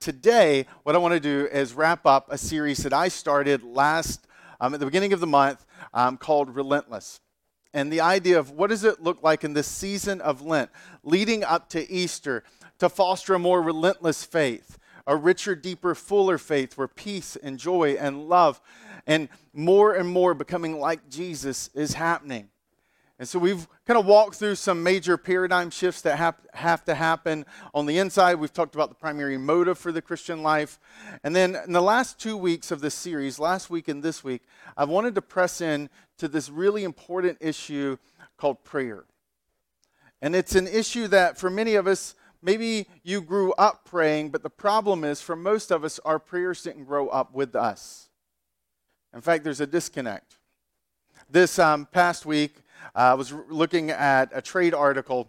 today, what I want to do is wrap up a series that I started last um, at the beginning of the month um, called Relentless. And the idea of what does it look like in this season of Lent, leading up to Easter, to foster a more relentless faith, a richer, deeper, fuller faith where peace and joy and love and more and more becoming like Jesus is happening. And so we've kind of walked through some major paradigm shifts that have, have to happen on the inside. We've talked about the primary motive for the Christian life. And then in the last two weeks of this series, last week and this week, I've wanted to press in to this really important issue called prayer. And it's an issue that for many of us, maybe you grew up praying, but the problem is for most of us, our prayers didn't grow up with us. In fact, there's a disconnect. This um, past week, uh, I was looking at a trade article.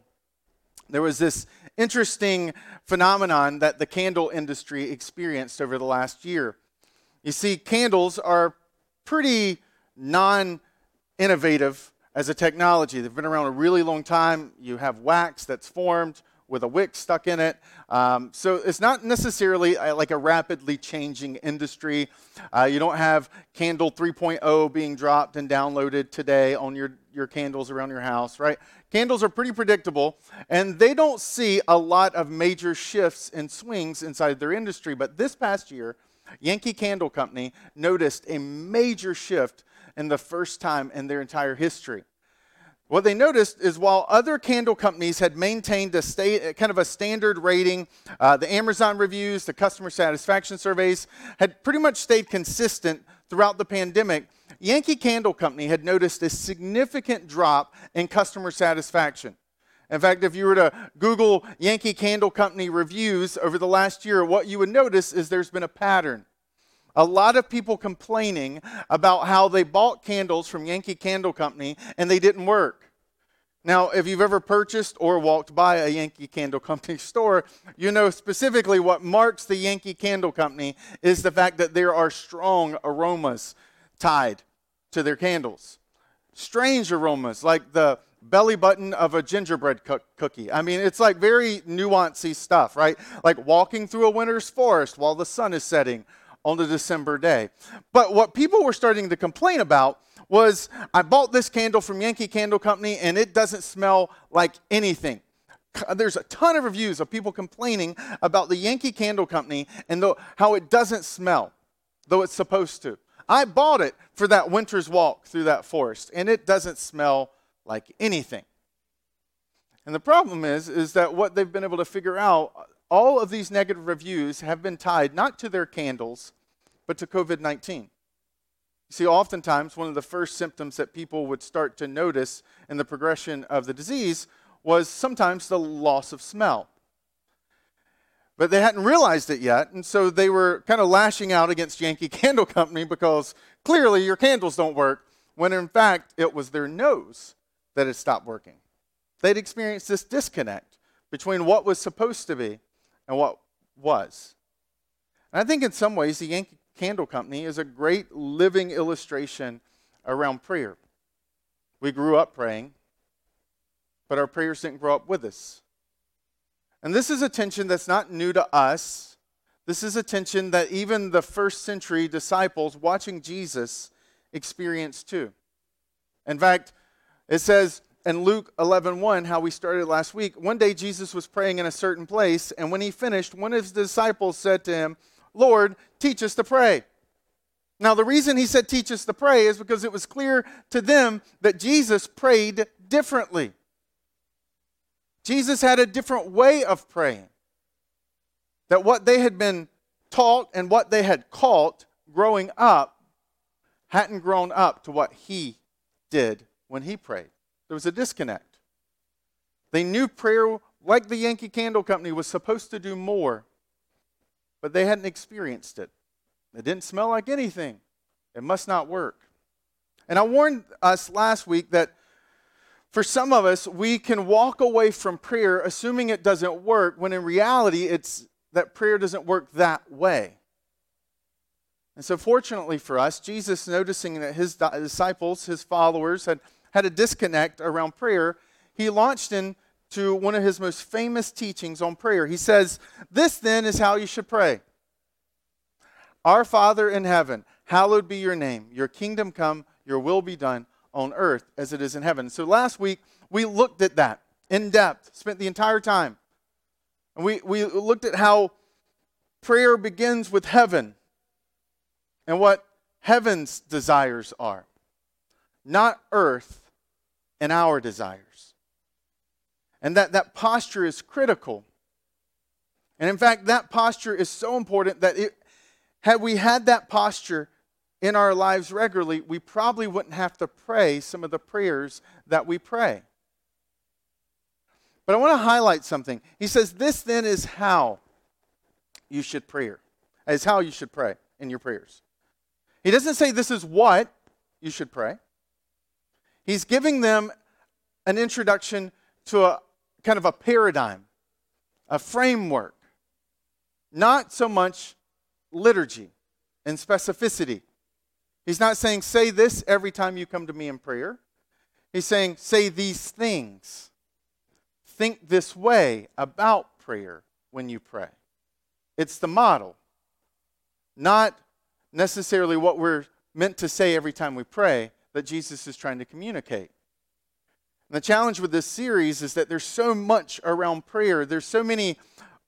There was this interesting phenomenon that the candle industry experienced over the last year. You see, candles are pretty non innovative as a technology. They've been around a really long time. You have wax that's formed with a wick stuck in it. Um, so it's not necessarily uh, like a rapidly changing industry. Uh, you don't have Candle 3.0 being dropped and downloaded today on your, your candles around your house, right? Candles are pretty predictable, and they don't see a lot of major shifts and swings inside their industry. But this past year, Yankee Candle Company noticed a major shift in the first time in their entire history. What they noticed is while other candle companies had maintained a kind of a standard rating, uh, the Amazon reviews, the customer satisfaction surveys had pretty much stayed consistent throughout the pandemic. Yankee Candle Company had noticed a significant drop in customer satisfaction. In fact, if you were to Google Yankee Candle Company reviews over the last year, what you would notice is there's been a pattern. A lot of people complaining about how they bought candles from Yankee Candle Company and they didn't work. Now, if you've ever purchased or walked by a Yankee Candle Company store, you know specifically what marks the Yankee Candle Company is the fact that there are strong aromas tied to their candles. Strange aromas, like the belly button of a gingerbread cookie. I mean, it's like very nuancy stuff, right? Like walking through a winter's forest while the sun is setting, on the December day. But what people were starting to complain about was I bought this candle from Yankee Candle Company and it doesn't smell like anything. There's a ton of reviews of people complaining about the Yankee Candle Company and the, how it doesn't smell, though it's supposed to. I bought it for that winter's walk through that forest, and it doesn't smell like anything. And the problem is, is that what they've been able to figure out all of these negative reviews have been tied not to their candles, but to COVID 19. You see, oftentimes, one of the first symptoms that people would start to notice in the progression of the disease was sometimes the loss of smell. But they hadn't realized it yet, and so they were kind of lashing out against Yankee Candle Company because clearly your candles don't work, when in fact it was their nose that had stopped working. They'd experienced this disconnect between what was supposed to be and what was. And I think in some ways, the Yankee Candle Company is a great living illustration around prayer. We grew up praying, but our prayers didn't grow up with us. And this is a tension that's not new to us. This is a tension that even the first century disciples watching Jesus experienced too. In fact, it says, in Luke 11:1, how we started last week, one day Jesus was praying in a certain place, and when he finished, one of his disciples said to him, "Lord, teach us to pray." Now, the reason he said teach us to pray is because it was clear to them that Jesus prayed differently. Jesus had a different way of praying. That what they had been taught and what they had caught growing up hadn't grown up to what he did when he prayed. There was a disconnect. They knew prayer, like the Yankee Candle Company, was supposed to do more, but they hadn't experienced it. It didn't smell like anything. It must not work. And I warned us last week that for some of us, we can walk away from prayer assuming it doesn't work, when in reality, it's that prayer doesn't work that way. And so, fortunately for us, Jesus, noticing that his disciples, his followers, had had a disconnect around prayer, he launched into one of his most famous teachings on prayer. He says, This then is how you should pray Our Father in heaven, hallowed be your name. Your kingdom come, your will be done on earth as it is in heaven. So last week, we looked at that in depth, spent the entire time. And we, we looked at how prayer begins with heaven and what heaven's desires are, not earth and our desires. And that, that posture is critical. And in fact, that posture is so important that it, had we had that posture in our lives regularly, we probably wouldn't have to pray some of the prayers that we pray. But I want to highlight something. He says, This then is how you should pray. Is how you should pray in your prayers. He doesn't say this is what you should pray. He's giving them an introduction to a kind of a paradigm, a framework, not so much liturgy and specificity. He's not saying, say this every time you come to me in prayer. He's saying, say these things. Think this way about prayer when you pray. It's the model, not necessarily what we're meant to say every time we pray that Jesus is trying to communicate. And the challenge with this series is that there's so much around prayer. There's so many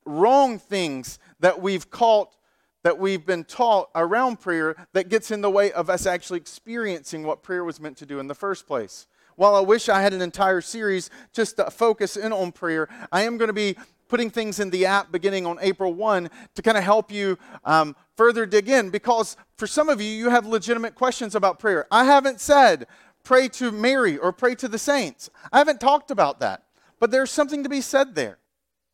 wrong things that we've caught, that we've been taught around prayer that gets in the way of us actually experiencing what prayer was meant to do in the first place. While I wish I had an entire series just to focus in on prayer, I am going to be putting things in the app beginning on April 1 to kind of help you um, further dig in because for some of you, you have legitimate questions about prayer. I haven't said pray to Mary or pray to the saints, I haven't talked about that, but there's something to be said there.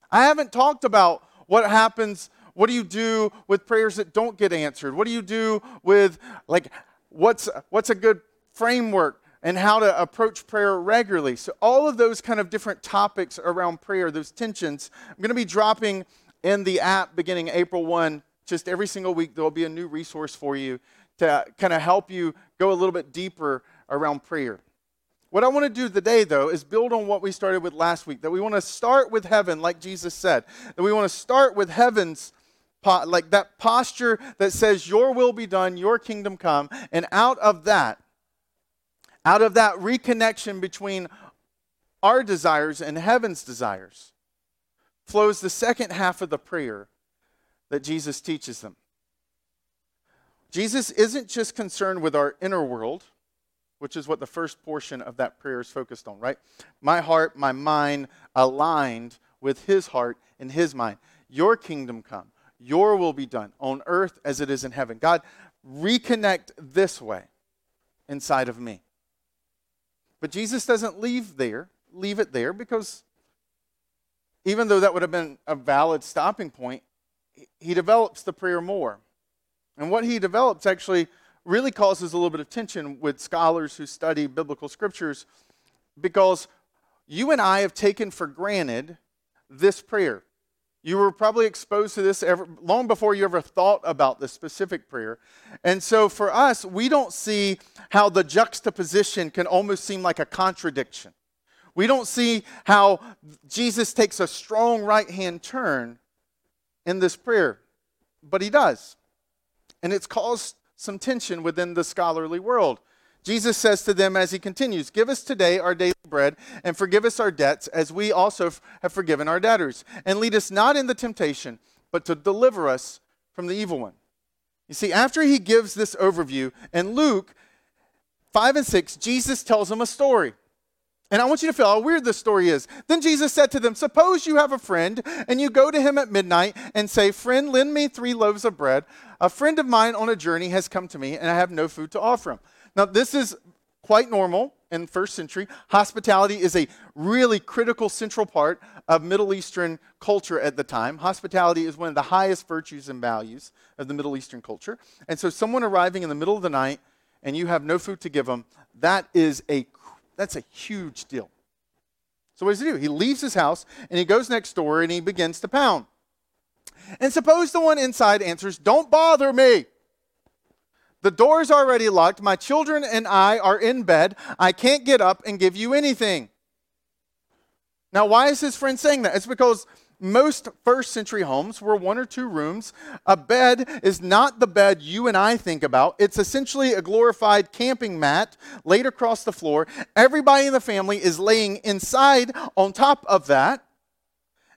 I haven't talked about what happens. What do you do with prayers that don't get answered? What do you do with, like, what's, what's a good framework and how to approach prayer regularly. So, all of those kind of different topics around prayer, those tensions, I'm going to be dropping in the app beginning April 1. Just every single week, there will be a new resource for you to kind of help you go a little bit deeper around prayer. What I want to do today, though, is build on what we started with last week. That we want to start with heaven, like Jesus said. That we want to start with heaven's like that posture that says, Your will be done, your kingdom come. And out of that, out of that reconnection between our desires and heaven's desires flows the second half of the prayer that Jesus teaches them. Jesus isn't just concerned with our inner world, which is what the first portion of that prayer is focused on, right? My heart, my mind aligned with his heart and his mind. Your kingdom come, your will be done on earth as it is in heaven. God, reconnect this way inside of me. But Jesus doesn't leave there, leave it there because even though that would have been a valid stopping point, he develops the prayer more. And what he develops actually really causes a little bit of tension with scholars who study biblical scriptures because you and I have taken for granted this prayer. You were probably exposed to this ever, long before you ever thought about this specific prayer. And so for us, we don't see how the juxtaposition can almost seem like a contradiction. We don't see how Jesus takes a strong right hand turn in this prayer, but he does. And it's caused some tension within the scholarly world. Jesus says to them as he continues, Give us today our daily bread, and forgive us our debts, as we also have forgiven our debtors. And lead us not into the temptation, but to deliver us from the evil one. You see, after he gives this overview, in Luke 5 and 6, Jesus tells them a story. And I want you to feel how weird this story is. Then Jesus said to them, Suppose you have a friend, and you go to him at midnight and say, Friend, lend me three loaves of bread. A friend of mine on a journey has come to me, and I have no food to offer him. Now, this is quite normal in first century. Hospitality is a really critical central part of Middle Eastern culture at the time. Hospitality is one of the highest virtues and values of the Middle Eastern culture. And so someone arriving in the middle of the night and you have no food to give them, that is a that's a huge deal. So what does he do? He leaves his house and he goes next door and he begins to pound. And suppose the one inside answers, "Don't bother me." The door's already locked. My children and I are in bed. I can't get up and give you anything. Now, why is his friend saying that? It's because most first century homes were one or two rooms. A bed is not the bed you and I think about. It's essentially a glorified camping mat laid across the floor. Everybody in the family is laying inside on top of that.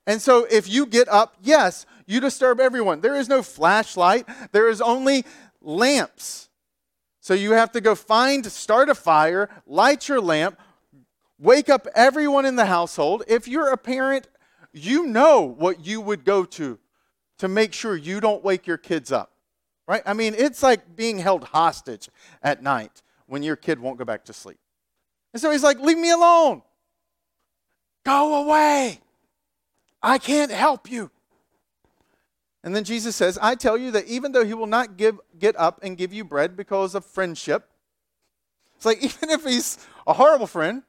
And so if you get up, yes, you disturb everyone. There is no flashlight, there is only lamps. So you have to go find, start a fire, light your lamp, wake up everyone in the household. If you're a parent you know what you would go to to make sure you don't wake your kids up, right? I mean, it's like being held hostage at night when your kid won't go back to sleep. And so he's like, Leave me alone. Go away. I can't help you. And then Jesus says, I tell you that even though he will not give, get up and give you bread because of friendship, it's like even if he's a horrible friend,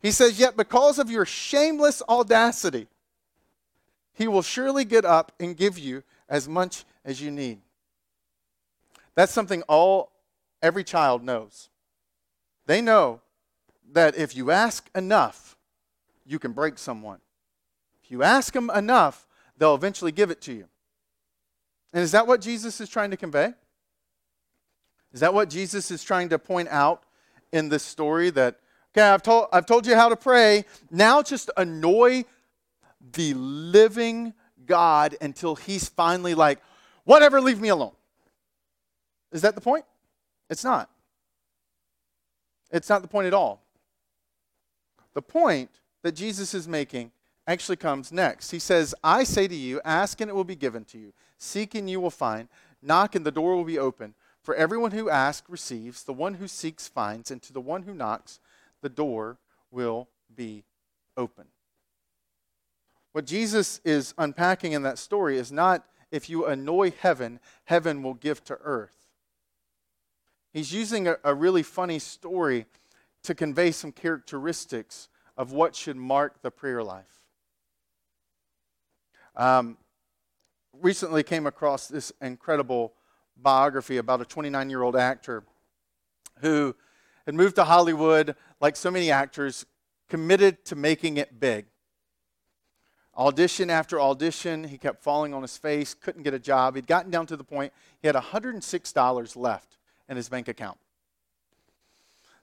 he says, Yet because of your shameless audacity, he will surely get up and give you as much as you need. That's something all every child knows. They know that if you ask enough, you can break someone. If you ask them enough, they'll eventually give it to you. And is that what Jesus is trying to convey? Is that what Jesus is trying to point out in this story that Okay, I've told, I've told you how to pray. Now just annoy the living God until he's finally like, whatever, leave me alone. Is that the point? It's not. It's not the point at all. The point that Jesus is making actually comes next. He says, I say to you, ask and it will be given to you, seek and you will find, knock and the door will be open. For everyone who asks receives, the one who seeks finds, and to the one who knocks, the door will be open. What Jesus is unpacking in that story is not if you annoy heaven, heaven will give to earth. He's using a, a really funny story to convey some characteristics of what should mark the prayer life. Um, recently came across this incredible biography about a 29 year old actor who had moved to Hollywood, like so many actors, committed to making it big. Audition after audition, he kept falling on his face, couldn't get a job. He'd gotten down to the point he had $106 left in his bank account.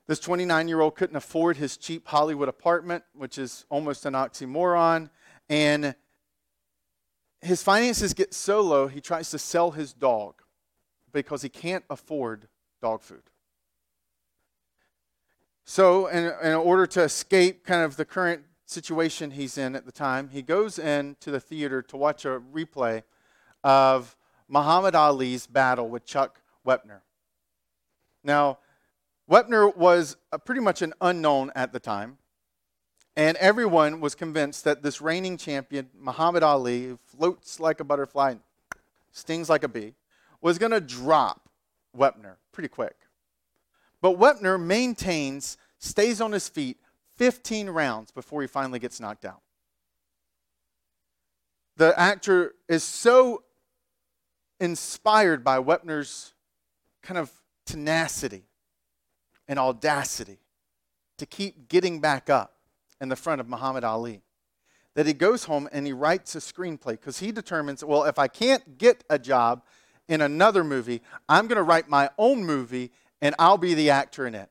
This 29 year old couldn't afford his cheap Hollywood apartment, which is almost an oxymoron. And his finances get so low, he tries to sell his dog because he can't afford dog food. So, in, in order to escape kind of the current situation he's in at the time, he goes into the theater to watch a replay of Muhammad Ali's battle with Chuck Wepner. Now, Wepner was pretty much an unknown at the time, and everyone was convinced that this reigning champion, Muhammad Ali, floats like a butterfly, stings like a bee, was going to drop Wepner pretty quick. But Wepner maintains, stays on his feet 15 rounds before he finally gets knocked out. The actor is so inspired by Wepner's kind of tenacity and audacity to keep getting back up in the front of Muhammad Ali that he goes home and he writes a screenplay because he determines, well, if I can't get a job in another movie, I'm going to write my own movie and I'll be the actor in it.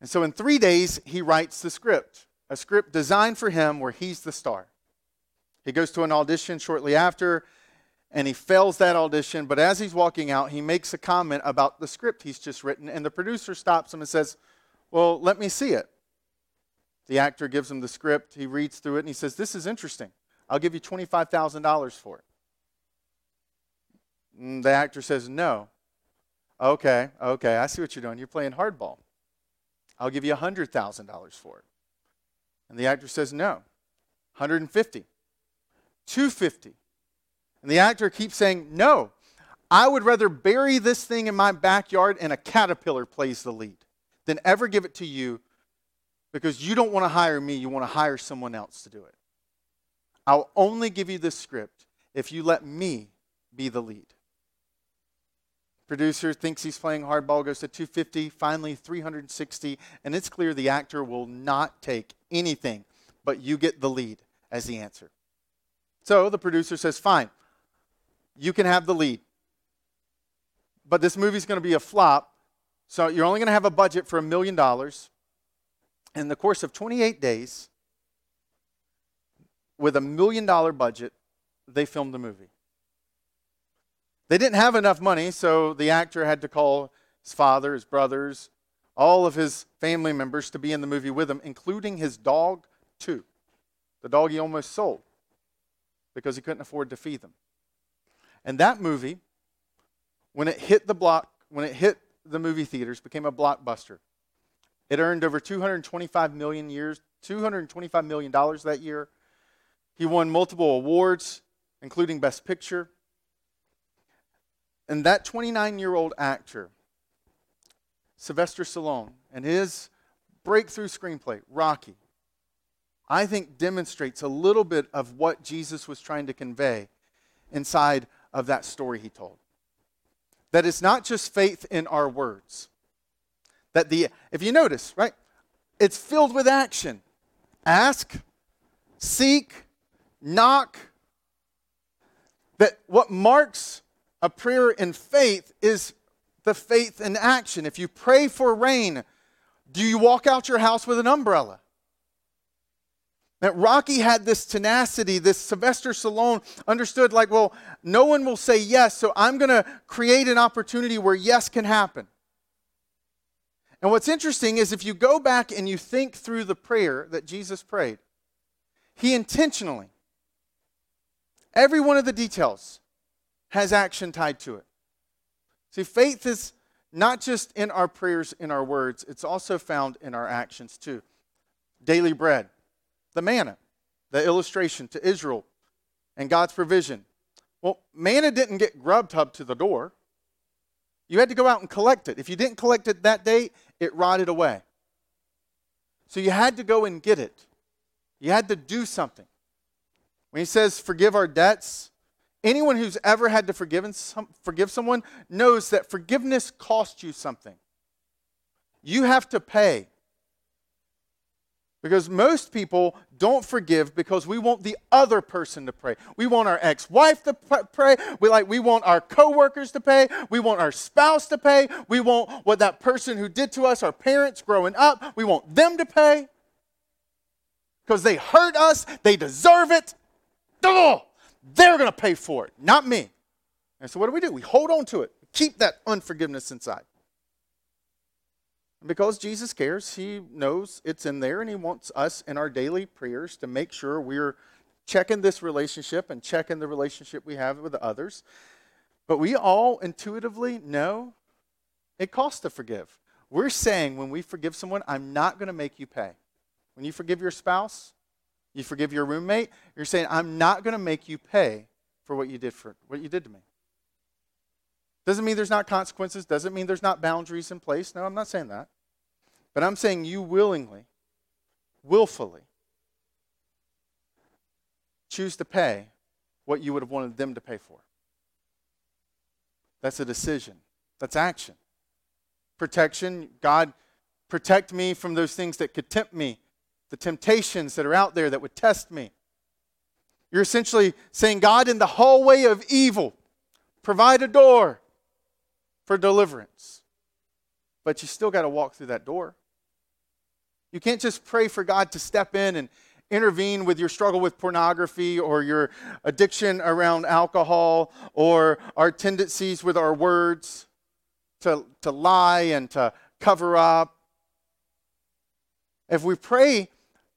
And so in three days, he writes the script, a script designed for him where he's the star. He goes to an audition shortly after, and he fails that audition. But as he's walking out, he makes a comment about the script he's just written, and the producer stops him and says, Well, let me see it. The actor gives him the script, he reads through it, and he says, This is interesting. I'll give you $25,000 for it. And the actor says, No. Okay, okay, I see what you're doing. You're playing hardball. I'll give you $100,000 for it. And the actor says, no. 150. 250. And the actor keeps saying, no. I would rather bury this thing in my backyard and a caterpillar plays the lead than ever give it to you because you don't want to hire me, you want to hire someone else to do it. I'll only give you this script if you let me be the lead. Producer thinks he's playing hardball, goes to 250, finally 360, and it's clear the actor will not take anything, but you get the lead as the answer. So the producer says, Fine, you can have the lead. But this movie's going to be a flop, so you're only going to have a budget for a million dollars. In the course of 28 days, with a million dollar budget, they filmed the movie. They didn't have enough money, so the actor had to call his father, his brothers, all of his family members to be in the movie with him, including his dog, too. The dog he almost sold because he couldn't afford to feed them. And that movie, when it hit the block, when it hit the movie theaters, became a blockbuster. It earned over 225 million years, 225 million dollars that year. He won multiple awards, including Best Picture. And that 29 year old actor, Sylvester Stallone, and his breakthrough screenplay, Rocky, I think demonstrates a little bit of what Jesus was trying to convey inside of that story he told. That it's not just faith in our words. That the, if you notice, right, it's filled with action. Ask, seek, knock. That what marks a prayer in faith is the faith in action. If you pray for rain, do you walk out your house with an umbrella? That Rocky had this tenacity, this Sylvester Stallone understood, like, well, no one will say yes, so I'm going to create an opportunity where yes can happen. And what's interesting is if you go back and you think through the prayer that Jesus prayed, he intentionally, every one of the details has action tied to it. See, faith is not just in our prayers, in our words, it's also found in our actions too. Daily bread the manna, the illustration to Israel and God's provision. Well, manna didn't get Grubhub to the door. You had to go out and collect it. If you didn't collect it that day, it rotted away. So you had to go and get it. You had to do something. When he says forgive our debts, anyone who's ever had to forgive, some, forgive someone knows that forgiveness costs you something. You have to pay. Because most people don't forgive because we want the other person to pray. We want our ex-wife to pray. We like we want our coworkers to pay. We want our spouse to pay. We want what that person who did to us, our parents growing up, we want them to pay. Because they hurt us, they deserve it. Oh, they're going to pay for it, not me. And so what do we do? We hold on to it. Keep that unforgiveness inside. Because Jesus cares, He knows it's in there, and He wants us in our daily prayers to make sure we're checking this relationship and checking the relationship we have with others. But we all intuitively know it costs to forgive. We're saying when we forgive someone, I'm not going to make you pay. When you forgive your spouse, you forgive your roommate, you're saying, I'm not going to make you pay for what you did for what you did to me. Doesn't mean there's not consequences, doesn't mean there's not boundaries in place. No, I'm not saying that. But I'm saying you willingly, willfully, choose to pay what you would have wanted them to pay for. That's a decision, that's action. Protection, God, protect me from those things that could tempt me, the temptations that are out there that would test me. You're essentially saying, God, in the hallway of evil, provide a door for deliverance. But you still got to walk through that door. You can't just pray for God to step in and intervene with your struggle with pornography or your addiction around alcohol or our tendencies with our words to, to lie and to cover up. If we pray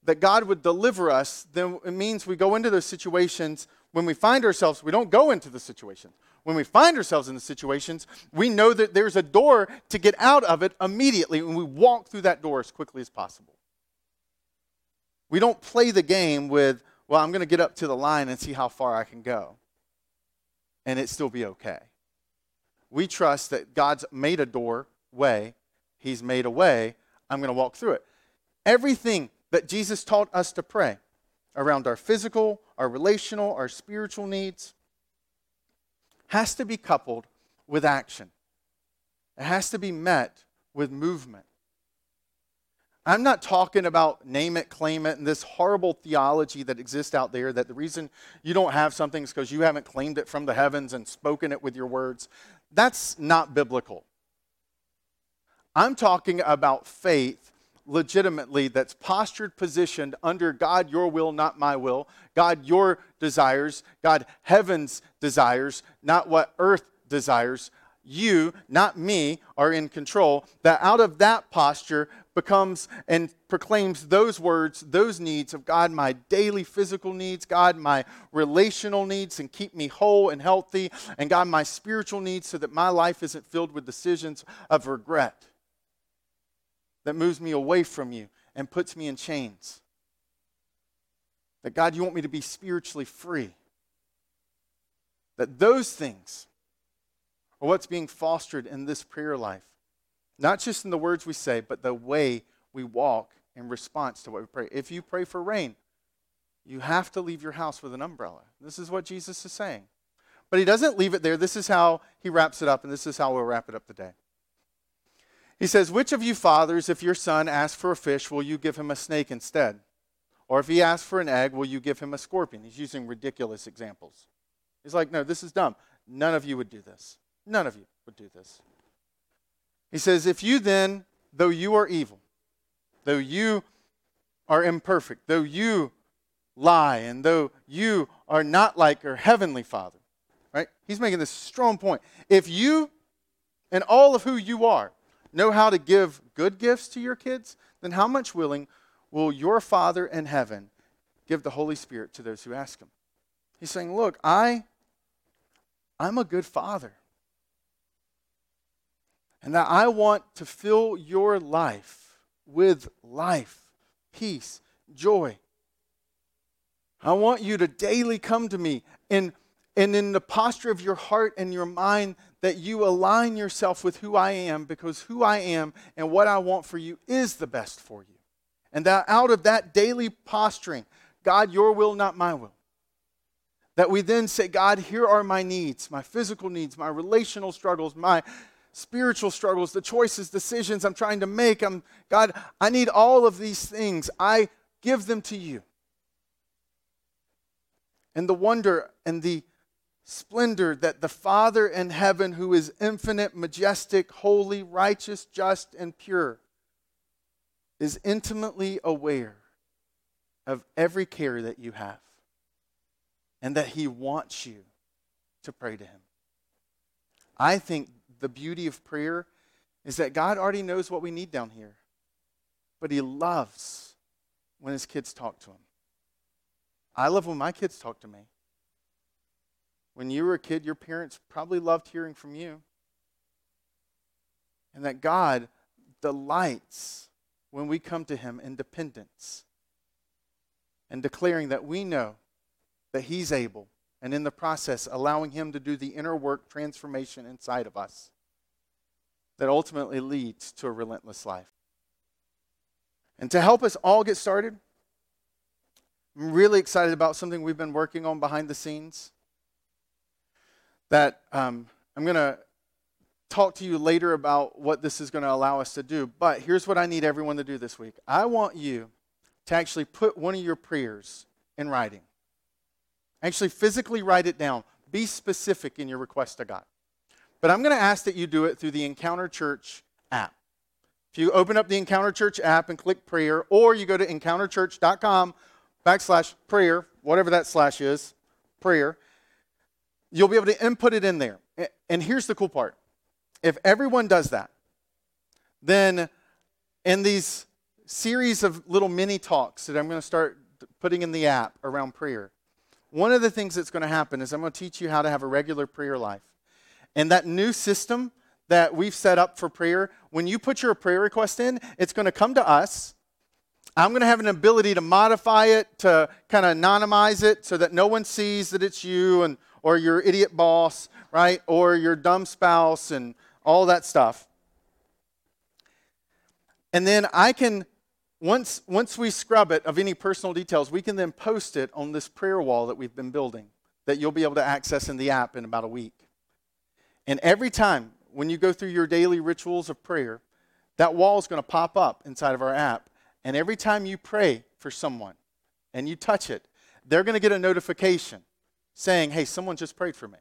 that God would deliver us, then it means we go into those situations when we find ourselves, we don't go into the situations. When we find ourselves in the situations, we know that there's a door to get out of it immediately, and we walk through that door as quickly as possible. We don't play the game with, well, I'm going to get up to the line and see how far I can go, and it still be okay. We trust that God's made a door way, He's made a way, I'm going to walk through it. Everything that Jesus taught us to pray around our physical, our relational, our spiritual needs has to be coupled with action. It has to be met with movement. I'm not talking about name it, claim it, and this horrible theology that exists out there that the reason you don't have something is because you haven't claimed it from the heavens and spoken it with your words. That's not biblical. I'm talking about faith legitimately that's postured, positioned under God, your will, not my will, God, your desires, God, heaven's desires, not what earth desires. You, not me, are in control. That out of that posture becomes and proclaims those words, those needs of God, my daily physical needs, God, my relational needs, and keep me whole and healthy, and God, my spiritual needs, so that my life isn't filled with decisions of regret that moves me away from you and puts me in chains. That God, you want me to be spiritually free. That those things are what's being fostered in this prayer life. Not just in the words we say, but the way we walk in response to what we pray. If you pray for rain, you have to leave your house with an umbrella. This is what Jesus is saying. But he doesn't leave it there. This is how he wraps it up, and this is how we'll wrap it up today. He says, Which of you fathers, if your son asks for a fish, will you give him a snake instead? Or if he asks for an egg, will you give him a scorpion? He's using ridiculous examples. He's like, No, this is dumb. None of you would do this. None of you would do this. He says, If you then, though you are evil, though you are imperfect, though you lie, and though you are not like your heavenly Father, right? He's making this strong point. If you and all of who you are know how to give good gifts to your kids, then how much willing will your Father in heaven give the Holy Spirit to those who ask him? He's saying, Look, I, I'm a good father. And that I want to fill your life with life, peace, joy. I want you to daily come to me and, and in the posture of your heart and your mind that you align yourself with who I am because who I am and what I want for you is the best for you. And that out of that daily posturing, God, your will, not my will. That we then say, God, here are my needs, my physical needs, my relational struggles, my spiritual struggles, the choices, decisions I'm trying to make. I'm, God, I need all of these things. I give them to you. And the wonder and the splendor that the Father in heaven, who is infinite, majestic, holy, righteous, just, and pure, is intimately aware of every care that you have and that He wants you to pray to Him. I think the beauty of prayer is that God already knows what we need down here, but He loves when His kids talk to Him. I love when my kids talk to me. When you were a kid, your parents probably loved hearing from you. And that God delights when we come to Him in dependence and declaring that we know that He's able, and in the process, allowing Him to do the inner work transformation inside of us that ultimately leads to a relentless life. And to help us all get started, I'm really excited about something we've been working on behind the scenes that um, I'm going to talk to you later about what this is going to allow us to do. But here's what I need everyone to do this week I want you to actually put one of your prayers in writing. Actually, physically write it down. Be specific in your request to God. But I'm going to ask that you do it through the Encounter Church app. If you open up the Encounter Church app and click prayer, or you go to encounterchurch.com backslash prayer, whatever that slash is, prayer, You'll be able to input it in there. And here's the cool part if everyone does that, then in these series of little mini talks that I'm going to start putting in the app around prayer, one of the things that's going to happen is I'm going to teach you how to have a regular prayer life. And that new system that we've set up for prayer, when you put your prayer request in, it's going to come to us. I'm going to have an ability to modify it, to kind of anonymize it so that no one sees that it's you and or your idiot boss, right? Or your dumb spouse and all that stuff. And then I can, once, once we scrub it of any personal details, we can then post it on this prayer wall that we've been building that you'll be able to access in the app in about a week. And every time when you go through your daily rituals of prayer, that wall is going to pop up inside of our app And every time you pray for someone and you touch it, they're going to get a notification saying, hey, someone just prayed for me.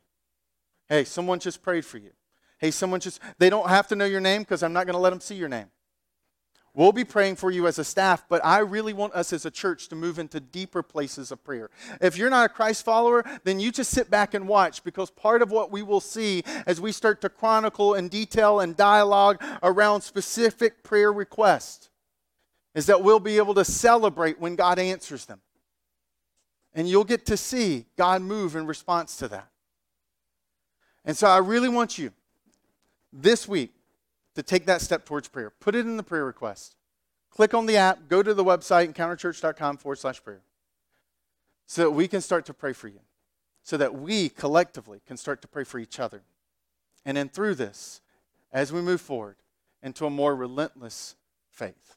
Hey, someone just prayed for you. Hey, someone just, they don't have to know your name because I'm not going to let them see your name. We'll be praying for you as a staff, but I really want us as a church to move into deeper places of prayer. If you're not a Christ follower, then you just sit back and watch because part of what we will see as we start to chronicle and detail and dialogue around specific prayer requests is that we'll be able to celebrate when God answers them. And you'll get to see God move in response to that. And so I really want you this week to take that step towards prayer. Put it in the prayer request. Click on the app, go to the website, encounterchurch.com forward slash prayer, so that we can start to pray for you, so that we collectively can start to pray for each other. And then through this, as we move forward into a more relentless faith.